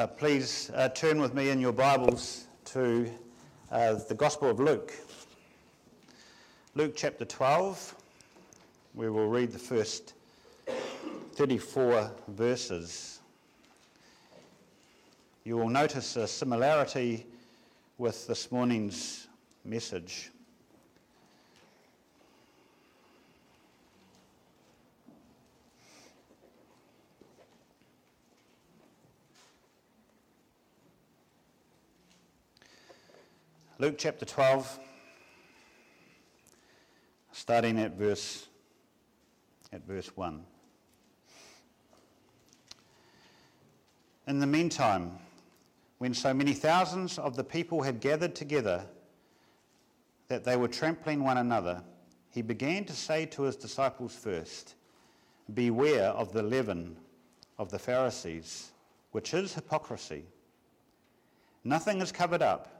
Uh, please uh, turn with me in your Bibles to uh, the Gospel of Luke. Luke chapter 12. We will read the first 34 verses. You will notice a similarity with this morning's message. Luke chapter 12, starting at verse, at verse 1. In the meantime, when so many thousands of the people had gathered together that they were trampling one another, he began to say to his disciples first, Beware of the leaven of the Pharisees, which is hypocrisy. Nothing is covered up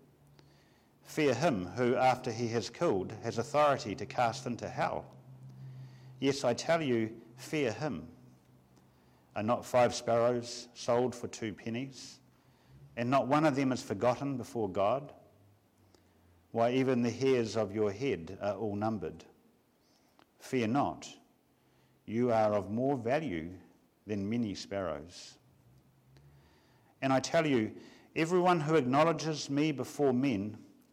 Fear him who, after he has killed, has authority to cast into hell. Yes, I tell you, fear him. Are not five sparrows sold for two pennies? And not one of them is forgotten before God? Why, even the hairs of your head are all numbered. Fear not, you are of more value than many sparrows. And I tell you, everyone who acknowledges me before men,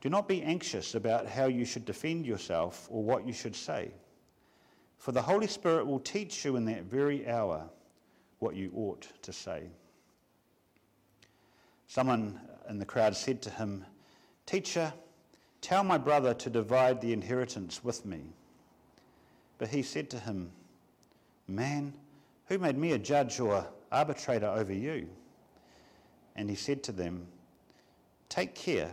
do not be anxious about how you should defend yourself or what you should say, for the Holy Spirit will teach you in that very hour what you ought to say. Someone in the crowd said to him, Teacher, tell my brother to divide the inheritance with me. But he said to him, Man, who made me a judge or arbitrator over you? And he said to them, Take care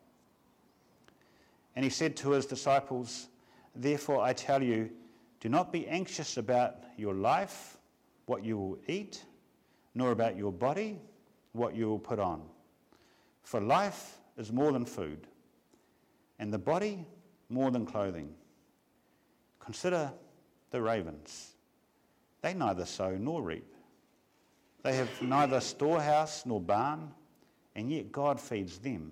And he said to his disciples, Therefore I tell you, do not be anxious about your life, what you will eat, nor about your body, what you will put on. For life is more than food, and the body more than clothing. Consider the ravens. They neither sow nor reap. They have neither storehouse nor barn, and yet God feeds them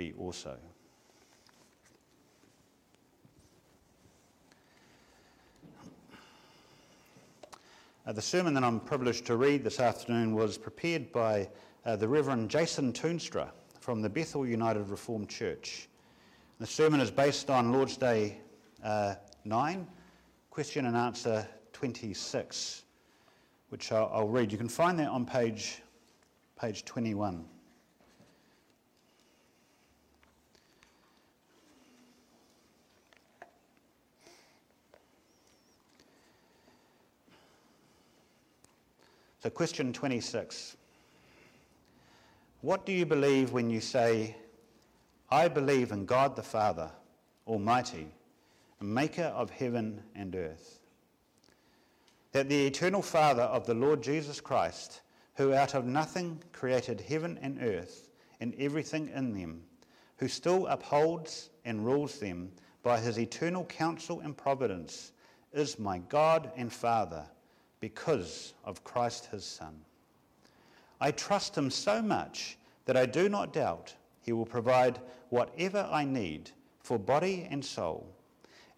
be also. Uh, the sermon that I'm privileged to read this afternoon was prepared by uh, the Reverend Jason Toonstra from the Bethel United Reformed Church. The sermon is based on Lord's Day uh, 9, question and answer 26, which I'll, I'll read. You can find that on page, page 21. So, question 26. What do you believe when you say, I believe in God the Father, Almighty, maker of heaven and earth? That the eternal Father of the Lord Jesus Christ, who out of nothing created heaven and earth and everything in them, who still upholds and rules them by his eternal counsel and providence, is my God and Father because of Christ his Son. I trust him so much that I do not doubt he will provide whatever I need for body and soul,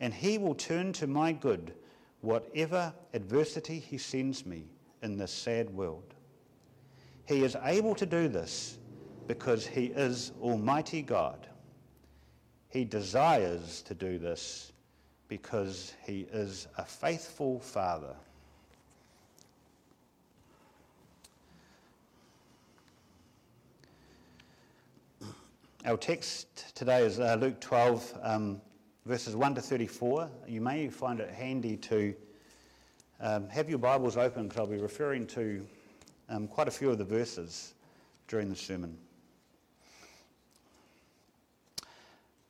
and he will turn to my good whatever adversity he sends me in this sad world. He is able to do this because he is Almighty God. He desires to do this because he is a faithful Father. Our text today is uh, Luke 12, um, verses 1 to 34. You may find it handy to um, have your Bibles open because I'll be referring to um, quite a few of the verses during the sermon.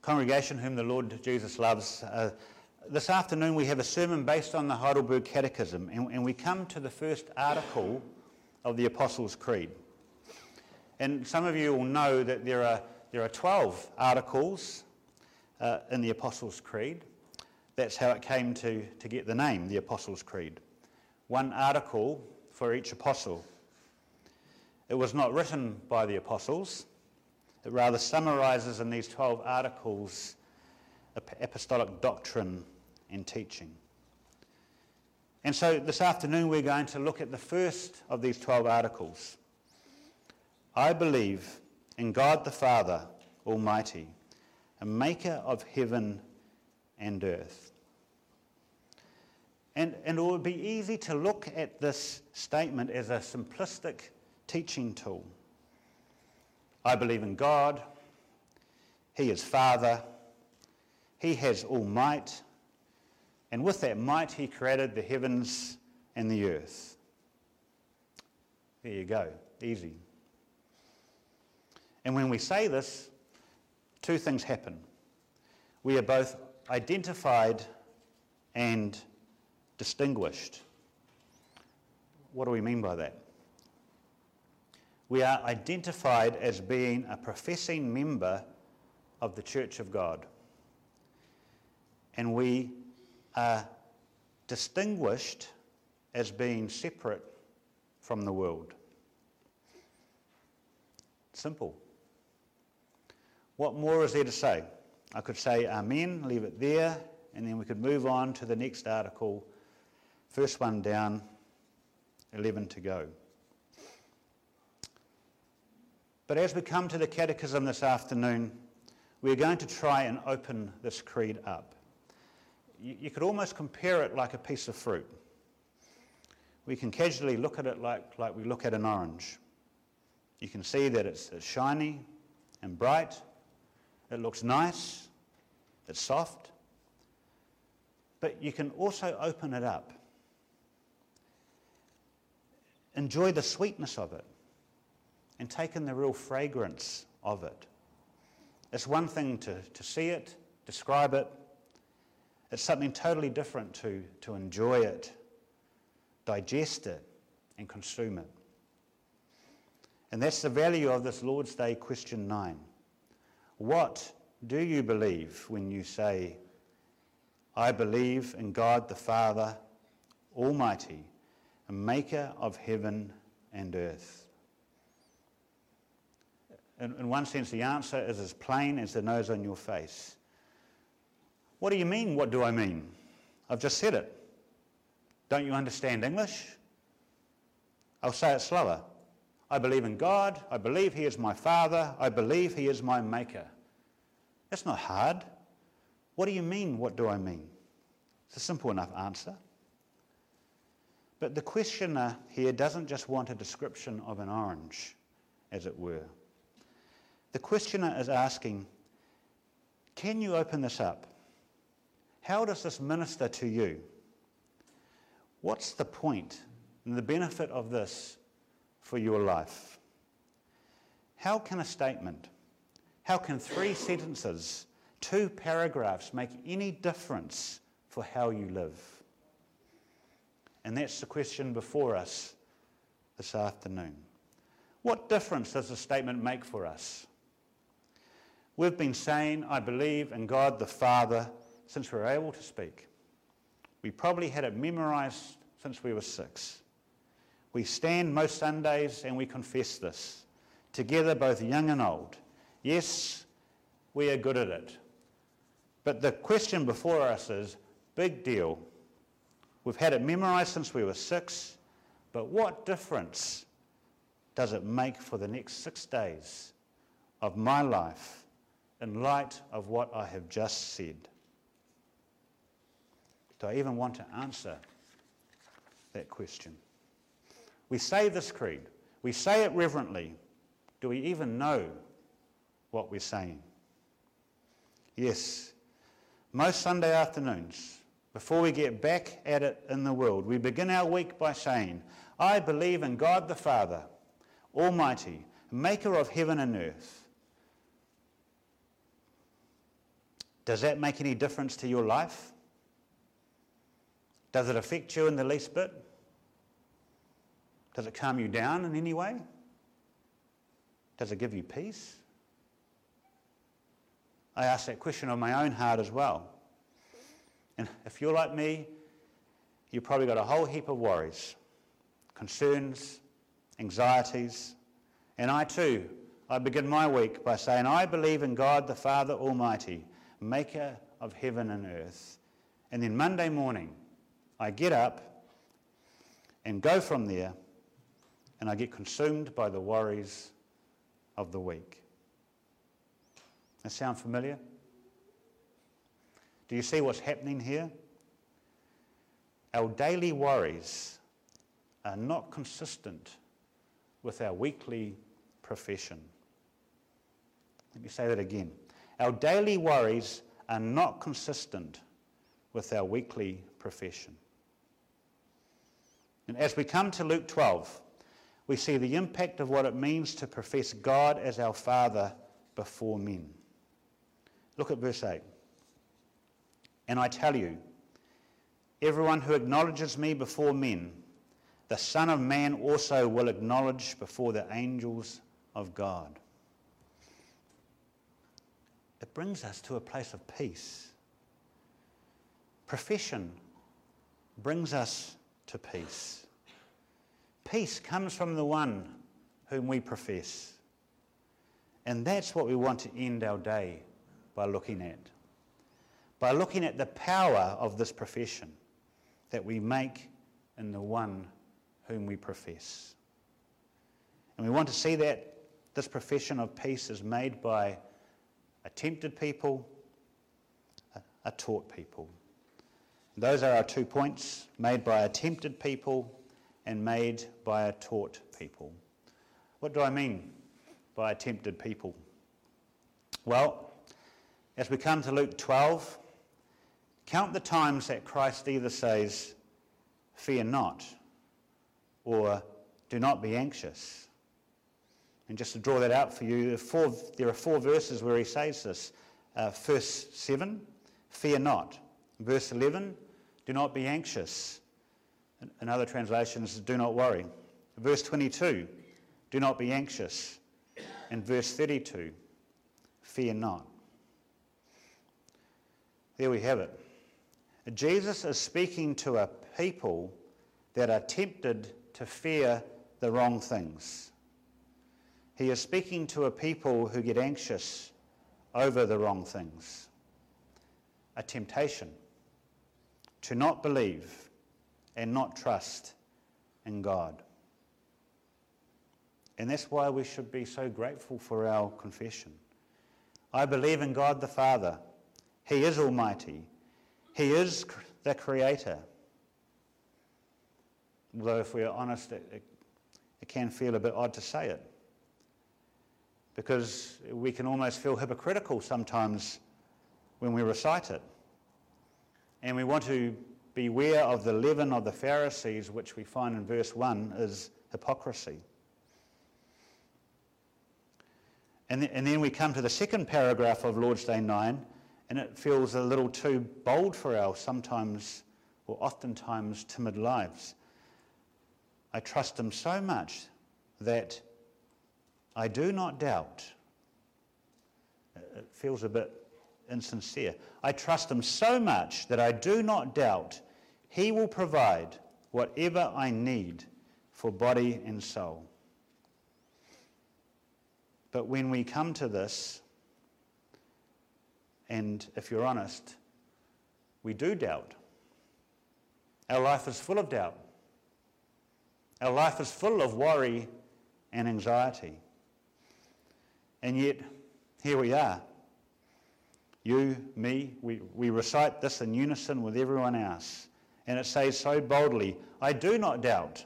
Congregation, whom the Lord Jesus loves, uh, this afternoon we have a sermon based on the Heidelberg Catechism, and, and we come to the first article of the Apostles' Creed. And some of you will know that there are there are 12 articles uh, in the Apostles' Creed. That's how it came to, to get the name, the Apostles' Creed. One article for each apostle. It was not written by the apostles, it rather summarizes in these 12 articles apostolic doctrine and teaching. And so this afternoon we're going to look at the first of these 12 articles. I believe in God the Father Almighty, a maker of heaven and earth. And, and it would be easy to look at this statement as a simplistic teaching tool. I believe in God. He is Father. He has all might. And with that might, He created the heavens and the earth. There you go. Easy. And when we say this, two things happen. We are both identified and distinguished. What do we mean by that? We are identified as being a professing member of the Church of God. And we are distinguished as being separate from the world. Simple. What more is there to say? I could say Amen, leave it there, and then we could move on to the next article. First one down, 11 to go. But as we come to the Catechism this afternoon, we're going to try and open this creed up. You, you could almost compare it like a piece of fruit. We can casually look at it like, like we look at an orange. You can see that it's, it's shiny and bright, it looks nice, it's soft, but you can also open it up. Enjoy the sweetness of it and take in the real fragrance of it. It's one thing to, to see it, describe it. It's something totally different to, to enjoy it, digest it, and consume it. And that's the value of this Lord's Day question 9. What do you believe when you say, I believe in God the Father, Almighty, and maker of heaven and earth? In, in one sense, the answer is as plain as the nose on your face. What do you mean, what do I mean? I've just said it. Don't you understand English? I'll say it slower. I believe in God. I believe He is my Father. I believe He is my Maker. That's not hard. What do you mean, what do I mean? It's a simple enough answer. But the questioner here doesn't just want a description of an orange, as it were. The questioner is asking, can you open this up? How does this minister to you? What's the point and the benefit of this for your life? How can a statement how can three sentences, two paragraphs, make any difference for how you live? And that's the question before us this afternoon. What difference does a statement make for us? We've been saying, I believe in God the Father since we were able to speak. We probably had it memorized since we were six. We stand most Sundays and we confess this, together, both young and old. Yes, we are good at it. But the question before us is big deal. We've had it memorized since we were six, but what difference does it make for the next six days of my life in light of what I have just said? Do I even want to answer that question? We say this creed, we say it reverently. Do we even know what we're saying. Yes, most Sunday afternoons, before we get back at it in the world, we begin our week by saying, I believe in God the Father, Almighty, maker of heaven and earth. Does that make any difference to your life? Does it affect you in the least bit? Does it calm you down in any way? Does it give you peace? I ask that question of my own heart as well. And if you're like me, you've probably got a whole heap of worries, concerns, anxieties. And I too, I begin my week by saying, I believe in God the Father Almighty, maker of heaven and earth. And then Monday morning, I get up and go from there, and I get consumed by the worries of the week. That sound familiar? Do you see what's happening here? Our daily worries are not consistent with our weekly profession. Let me say that again. Our daily worries are not consistent with our weekly profession. And as we come to Luke 12, we see the impact of what it means to profess God as our Father before men. Look at verse 8. And I tell you, everyone who acknowledges me before men, the Son of Man also will acknowledge before the angels of God. It brings us to a place of peace. Profession brings us to peace. Peace comes from the one whom we profess. And that's what we want to end our day by looking at. By looking at the power of this profession that we make in the one whom we profess. And we want to see that this profession of peace is made by a tempted people, a, a taught people. Those are our two points made by a tempted people and made by a taught people. What do I mean by a tempted people? Well, as we come to Luke 12, count the times that Christ either says, Fear not, or Do not be anxious. And just to draw that out for you, there are four, verses where he says this. Uh, verse 7, Fear not. Verse 11, Do not be anxious. In other translations, Do not worry. Verse 22, Do not be anxious. And verse 32, Fear not. There we have it. Jesus is speaking to a people that are tempted to fear the wrong things. He is speaking to a people who get anxious over the wrong things. A temptation to not believe and not trust in God. And that's why we should be so grateful for our confession. I believe in God the Father. He is Almighty. He is the Creator. Although, if we're honest, it, it, it can feel a bit odd to say it. Because we can almost feel hypocritical sometimes when we recite it. And we want to beware of the leaven of the Pharisees, which we find in verse 1 is hypocrisy. And, and then we come to the second paragraph of Lord's Day 9, and it feels a little too bold for our sometimes or oftentimes timid lives. I trust Him so much that I do not doubt. It feels a bit insincere. I trust Him so much that I do not doubt He will provide whatever I need for body and soul. But when we come to this, and if you're honest, we do doubt. Our life is full of doubt. Our life is full of worry and anxiety. And yet, here we are. You, me, we, we recite this in unison with everyone else. And it says so boldly, I do not doubt,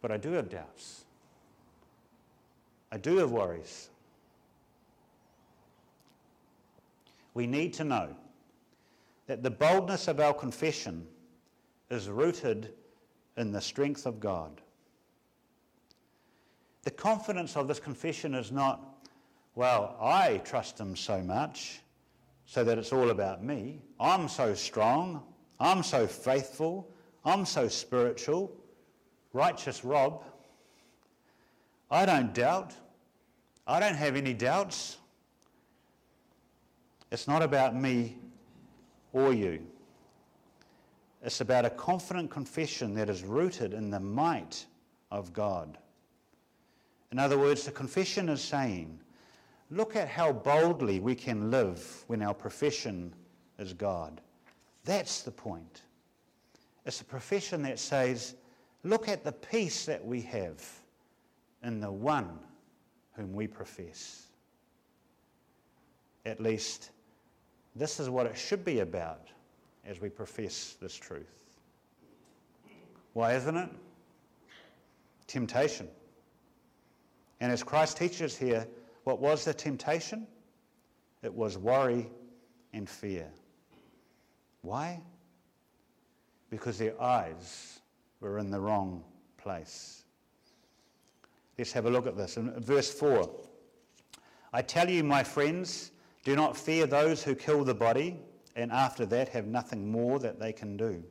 but I do have doubts. I do have worries. We need to know that the boldness of our confession is rooted in the strength of God. The confidence of this confession is not, well, I trust Him so much so that it's all about me. I'm so strong. I'm so faithful. I'm so spiritual. Righteous Rob. I don't doubt. I don't have any doubts. It's not about me or you. It's about a confident confession that is rooted in the might of God. In other words, the confession is saying, look at how boldly we can live when our profession is God. That's the point. It's a profession that says, look at the peace that we have in the one whom we profess. At least, this is what it should be about as we profess this truth. Why isn't it? Temptation. And as Christ teaches here, what was the temptation? It was worry and fear. Why? Because their eyes were in the wrong place. Let's have a look at this. In verse 4 I tell you, my friends, do not fear those who kill the body and after that have nothing more that they can do.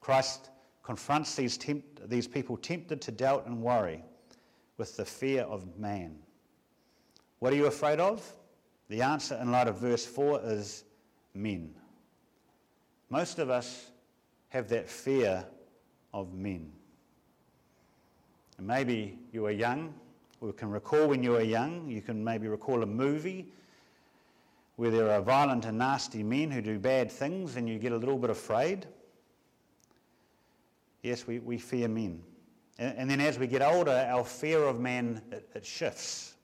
Christ confronts these, tempt, these people tempted to doubt and worry with the fear of man. What are you afraid of? The answer in light of verse 4 is men. Most of us have that fear of men. Maybe you are young, or can recall when you were young, you can maybe recall a movie where there are violent and nasty men who do bad things and you get a little bit afraid. Yes, we, we fear men. And, and then as we get older, our fear of man, it, it shifts.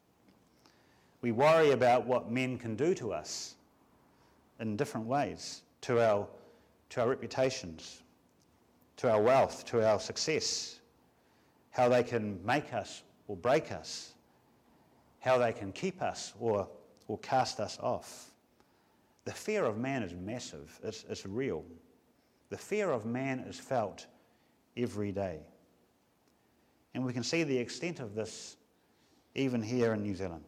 We worry about what men can do to us in different ways, to our, to our reputations, to our wealth, to our success, how they can make us or break us, how they can keep us or, or cast us off. The fear of man is massive, it's, it's real. The fear of man is felt every day. And we can see the extent of this even here in New Zealand.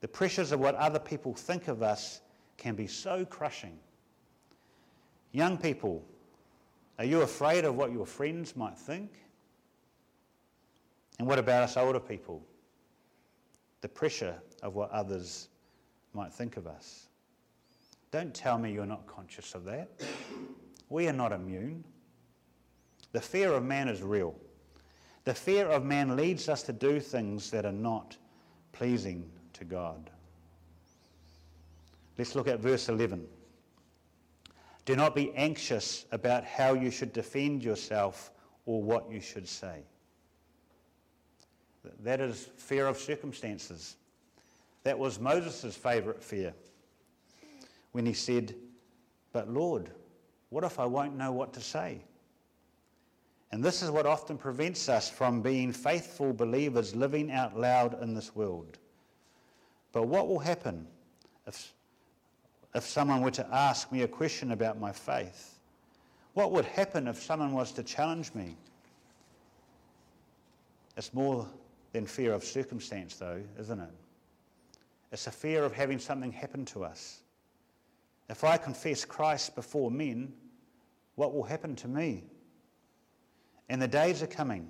The pressures of what other people think of us can be so crushing. Young people, are you afraid of what your friends might think? And what about us older people? The pressure of what others might think of us. Don't tell me you're not conscious of that. We are not immune. The fear of man is real. The fear of man leads us to do things that are not pleasing to God. Let's look at verse 11. Do not be anxious about how you should defend yourself or what you should say. That is fear of circumstances. That was Moses' favourite fear when he said, But Lord, what if I won't know what to say? And this is what often prevents us from being faithful believers living out loud in this world. But what will happen if, if someone were to ask me a question about my faith? What would happen if someone was to challenge me? It's more than fear of circumstance, though, isn't it? It's a fear of having something happen to us. If I confess Christ before men, what will happen to me? And the days are coming,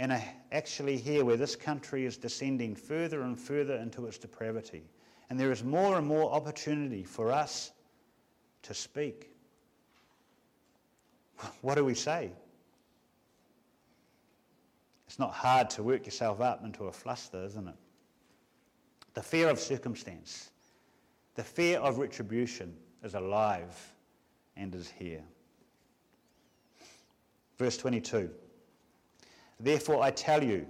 and I actually here where this country is descending further and further into its depravity. And there is more and more opportunity for us to speak. What do we say? It's not hard to work yourself up into a fluster, isn't it? The fear of circumstance, the fear of retribution is alive and is here. Verse 22 Therefore I tell you,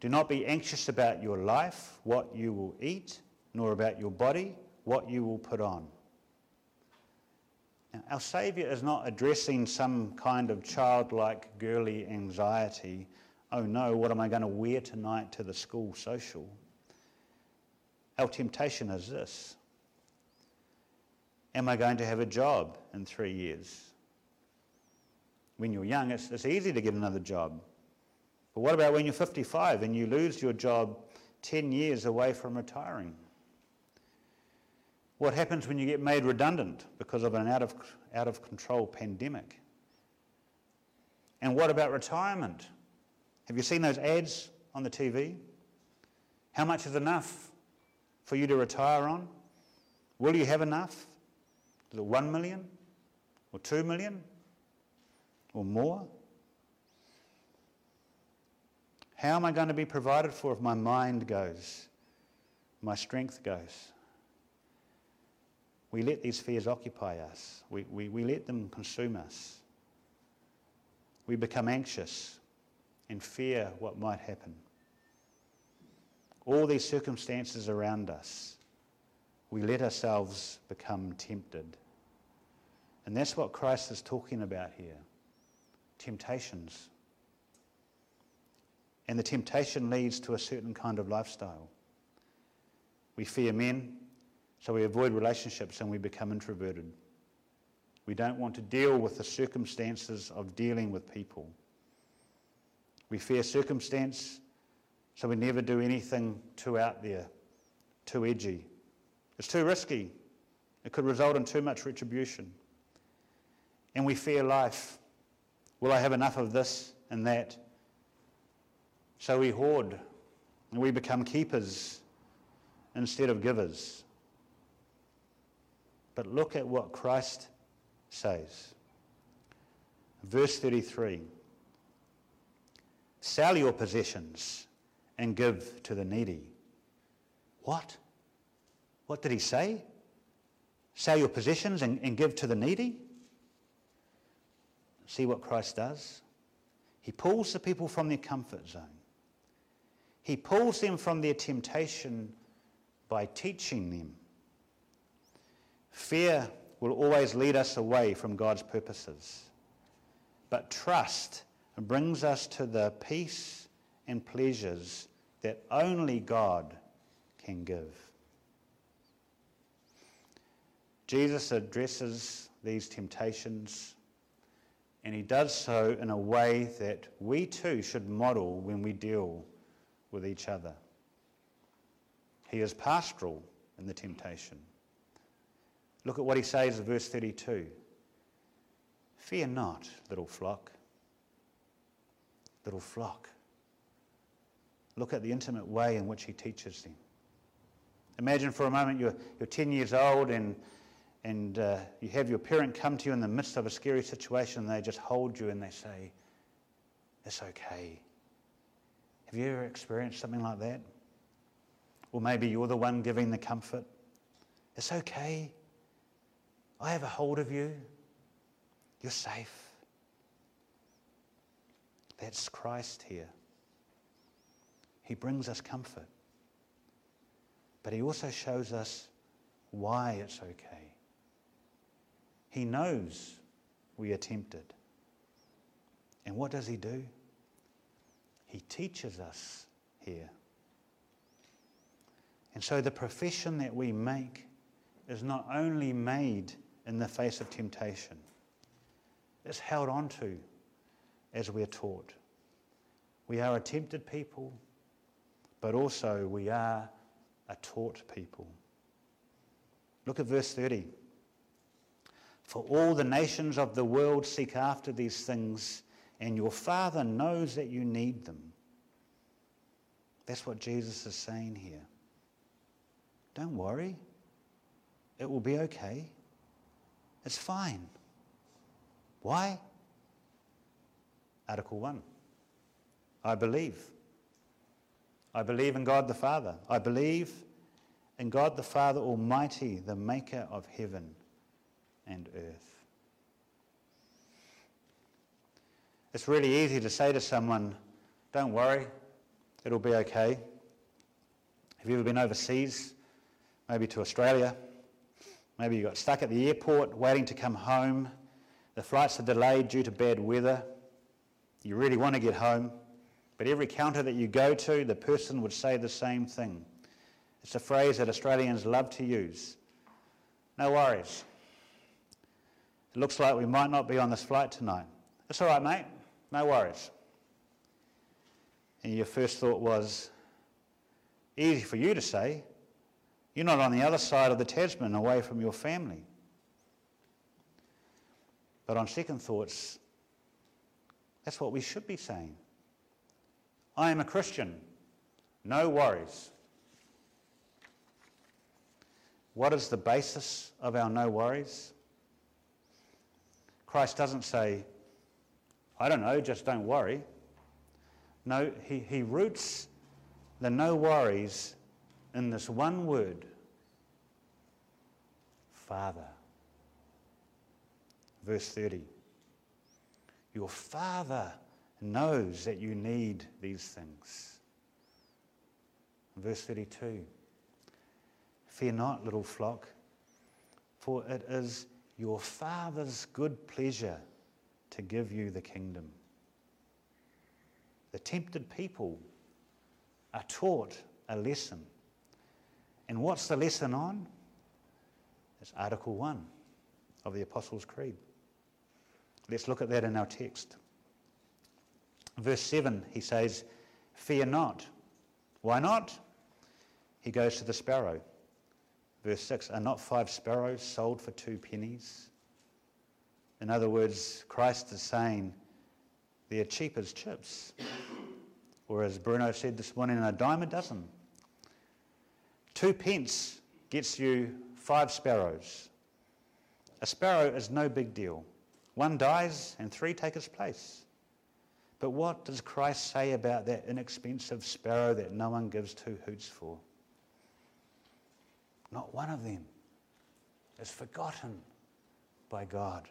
do not be anxious about your life, what you will eat, nor about your body, what you will put on. Now, our Saviour is not addressing some kind of childlike, girly anxiety. Oh no, what am I going to wear tonight to the school social? Our temptation is this Am I going to have a job in three years? When you're young, it's, it's easy to get another job. But what about when you're 55 and you lose your job 10 years away from retiring? What happens when you get made redundant because of an out of, out of control pandemic? And what about retirement? Have you seen those ads on the TV? How much is enough for you to retire on? Will you have enough? Is it 1 million or 2 million? Or more? How am I going to be provided for if my mind goes, my strength goes? We let these fears occupy us, we, we, we let them consume us. We become anxious and fear what might happen. All these circumstances around us, we let ourselves become tempted. And that's what Christ is talking about here temptations. And the temptation leads to a certain kind of lifestyle. We fear men, so we avoid relationships and we become introverted. We don't want to deal with the circumstances of dealing with people. We fear circumstance, so we never do anything too out there, too edgy. It's too risky. It could result in too much retribution. And we fear life, Will I have enough of this and that? So we hoard and we become keepers instead of givers. But look at what Christ says. Verse 33 Sell your possessions and give to the needy. What? What did he say? Sell your possessions and, and give to the needy? See what Christ does? He pulls the people from their comfort zone. He pulls them from their temptation by teaching them. Fear will always lead us away from God's purposes, but trust brings us to the peace and pleasures that only God can give. Jesus addresses these temptations, and he does so in a way that we too should model when we deal with each other. He is pastoral in the temptation. Look at what he says in verse 32 Fear not, little flock. Little flock. Look at the intimate way in which he teaches them. Imagine for a moment you're, you're 10 years old and and uh, you have your parent come to you in the midst of a scary situation and they just hold you and they say, It's okay. Have you ever experienced something like that? Or maybe you're the one giving the comfort. It's okay. I have a hold of you. You're safe. That's Christ here. He brings us comfort. But he also shows us why it's okay. He knows we are tempted. And what does he do? He teaches us here. And so the profession that we make is not only made in the face of temptation, it's held on to as we are taught. We are a tempted people, but also we are a taught people. Look at verse 30. For all the nations of the world seek after these things, and your Father knows that you need them. That's what Jesus is saying here. Don't worry, it will be okay. It's fine. Why? Article 1. I believe. I believe in God the Father. I believe in God the Father Almighty, the maker of heaven and earth. It's really easy to say to someone, don't worry, it'll be okay. Have you ever been overseas? Maybe to Australia? Maybe you got stuck at the airport waiting to come home. The flights are delayed due to bad weather. You really want to get home. But every counter that you go to, the person would say the same thing. It's a phrase that Australians love to use. No worries. Looks like we might not be on this flight tonight. That's all right, mate. No worries. And your first thought was, easy for you to say. You're not on the other side of the Tasman away from your family. But on second thoughts, that's what we should be saying. I am a Christian. No worries. What is the basis of our no worries? Christ doesn't say, I don't know, just don't worry. No, he, he roots the no worries in this one word Father. Verse 30. Your Father knows that you need these things. Verse 32. Fear not, little flock, for it is your Father's good pleasure to give you the kingdom. The tempted people are taught a lesson. And what's the lesson on? It's Article 1 of the Apostles' Creed. Let's look at that in our text. Verse 7, he says, Fear not. Why not? He goes to the sparrow. Verse 6 Are not five sparrows sold for two pennies? In other words, Christ is saying they're cheap as chips. Or as Bruno said this morning, a dime a dozen. Two pence gets you five sparrows. A sparrow is no big deal. One dies and three take its place. But what does Christ say about that inexpensive sparrow that no one gives two hoots for? Not one of them is forgotten by God.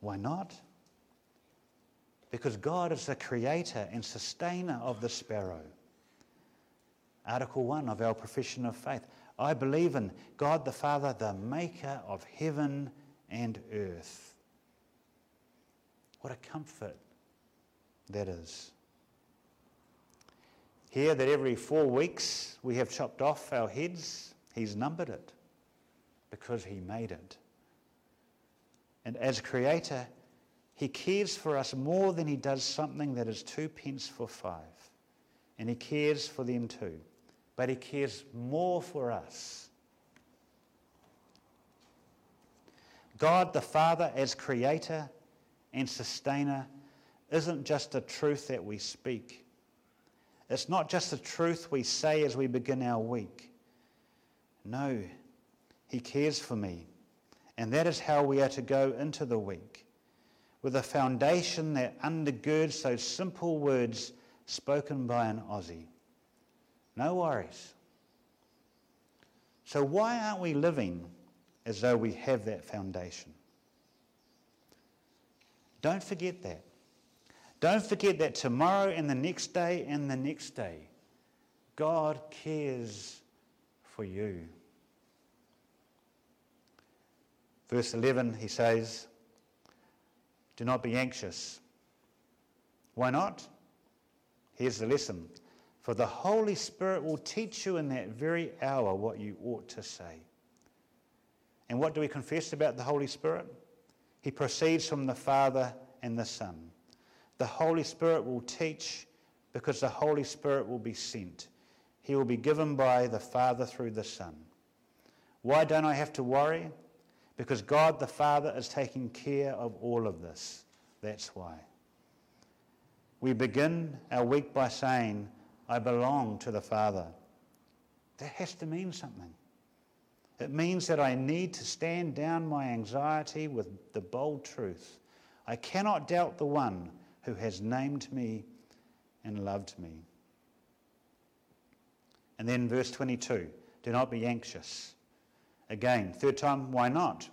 Why not? Because God is the creator and sustainer of the sparrow. Article 1 of our profession of faith. I believe in God the Father, the maker of heaven and earth. What a comfort that is. Here, that every four weeks we have chopped off our heads, He's numbered it because He made it. And as Creator, He cares for us more than He does something that is two pence for five. And He cares for them too but He cares more for us. God the Father, as creator and sustainer, isn't just a truth that we speak. It's not just the truth we say as we begin our week. No, He cares for me. And that is how we are to go into the week, with a foundation that undergirds those simple words spoken by an Aussie. No worries. So, why aren't we living as though we have that foundation? Don't forget that. Don't forget that tomorrow and the next day and the next day, God cares for you. Verse 11, he says, Do not be anxious. Why not? Here's the lesson for the Holy Spirit will teach you in that very hour what you ought to say. And what do we confess about the Holy Spirit? He proceeds from the Father and the Son. The Holy Spirit will teach because the Holy Spirit will be sent. He will be given by the Father through the Son. Why don't I have to worry? Because God the Father is taking care of all of this. That's why. We begin our week by saying, I belong to the Father. That has to mean something. It means that I need to stand down my anxiety with the bold truth. I cannot doubt the one who has named me and loved me. And then verse 22 do not be anxious. Again, third time, why not?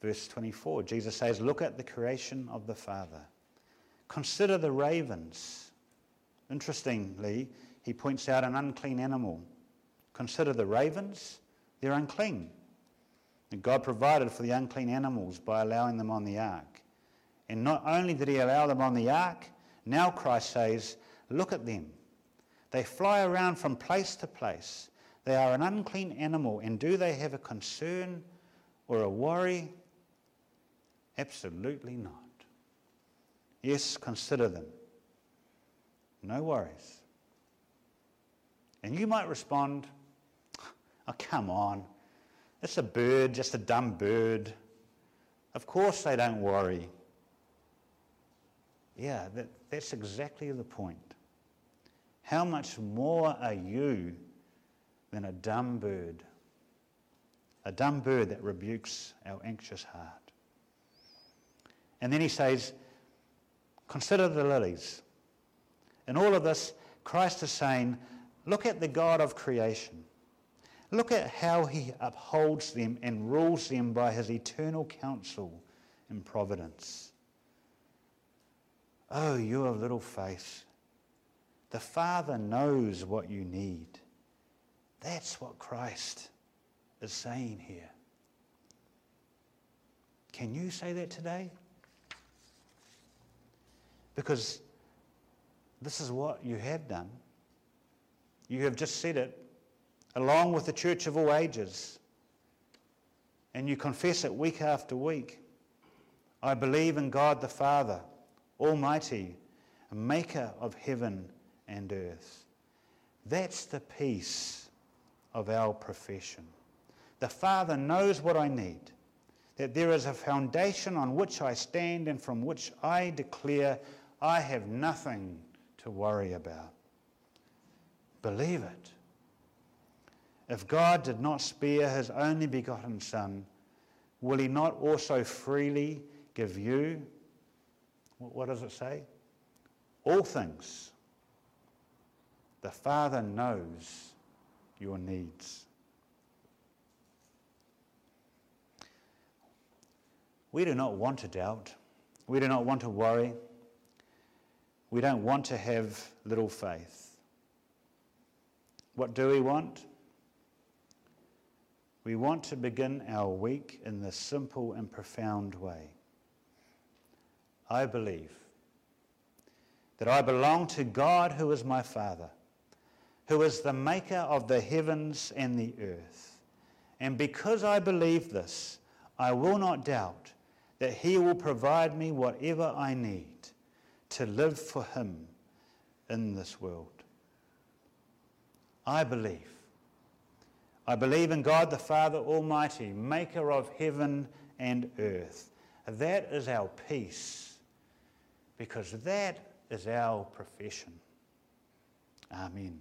Verse 24, Jesus says, Look at the creation of the Father. Consider the ravens. Interestingly, he points out an unclean animal. Consider the ravens, they're unclean. And God provided for the unclean animals by allowing them on the ark. And not only did he allow them on the ark, now Christ says, Look at them. They fly around from place to place. They are an unclean animal, and do they have a concern or a worry? Absolutely not. Yes, consider them. No worries. And you might respond, Oh, come on. It's a bird, just a dumb bird. Of course they don't worry. Yeah, that, that's exactly the point. How much more are you than a dumb bird? A dumb bird that rebukes our anxious heart. And then he says, Consider the lilies. In all of this, Christ is saying, look at the God of creation. Look at how he upholds them and rules them by his eternal counsel and providence. Oh, you of little faith. The Father knows what you need. That's what Christ is saying here. Can you say that today? Because this is what you have done. You have just said it along with the church of all ages. And you confess it week after week. I believe in God the Father, Almighty, maker of heaven and earth. That's the peace of our profession. The Father knows what I need, that there is a foundation on which I stand and from which I declare I have nothing to worry about. Believe it. If God did not spare his only begotten Son, will he not also freely give you, what does it say? All things. The Father knows your needs. We do not want to doubt. We do not want to worry. we don't want to have little faith. What do we want? We want to begin our week in this simple and profound way. I believe that I belong to God who is my Father, who is the maker of the heavens and the earth. And because I believe this, I will not doubt that He will provide me whatever I need to live for Him in this world. I believe I believe in God the Father Almighty, maker of heaven and earth. That is our peace, because that is our profession. Amen.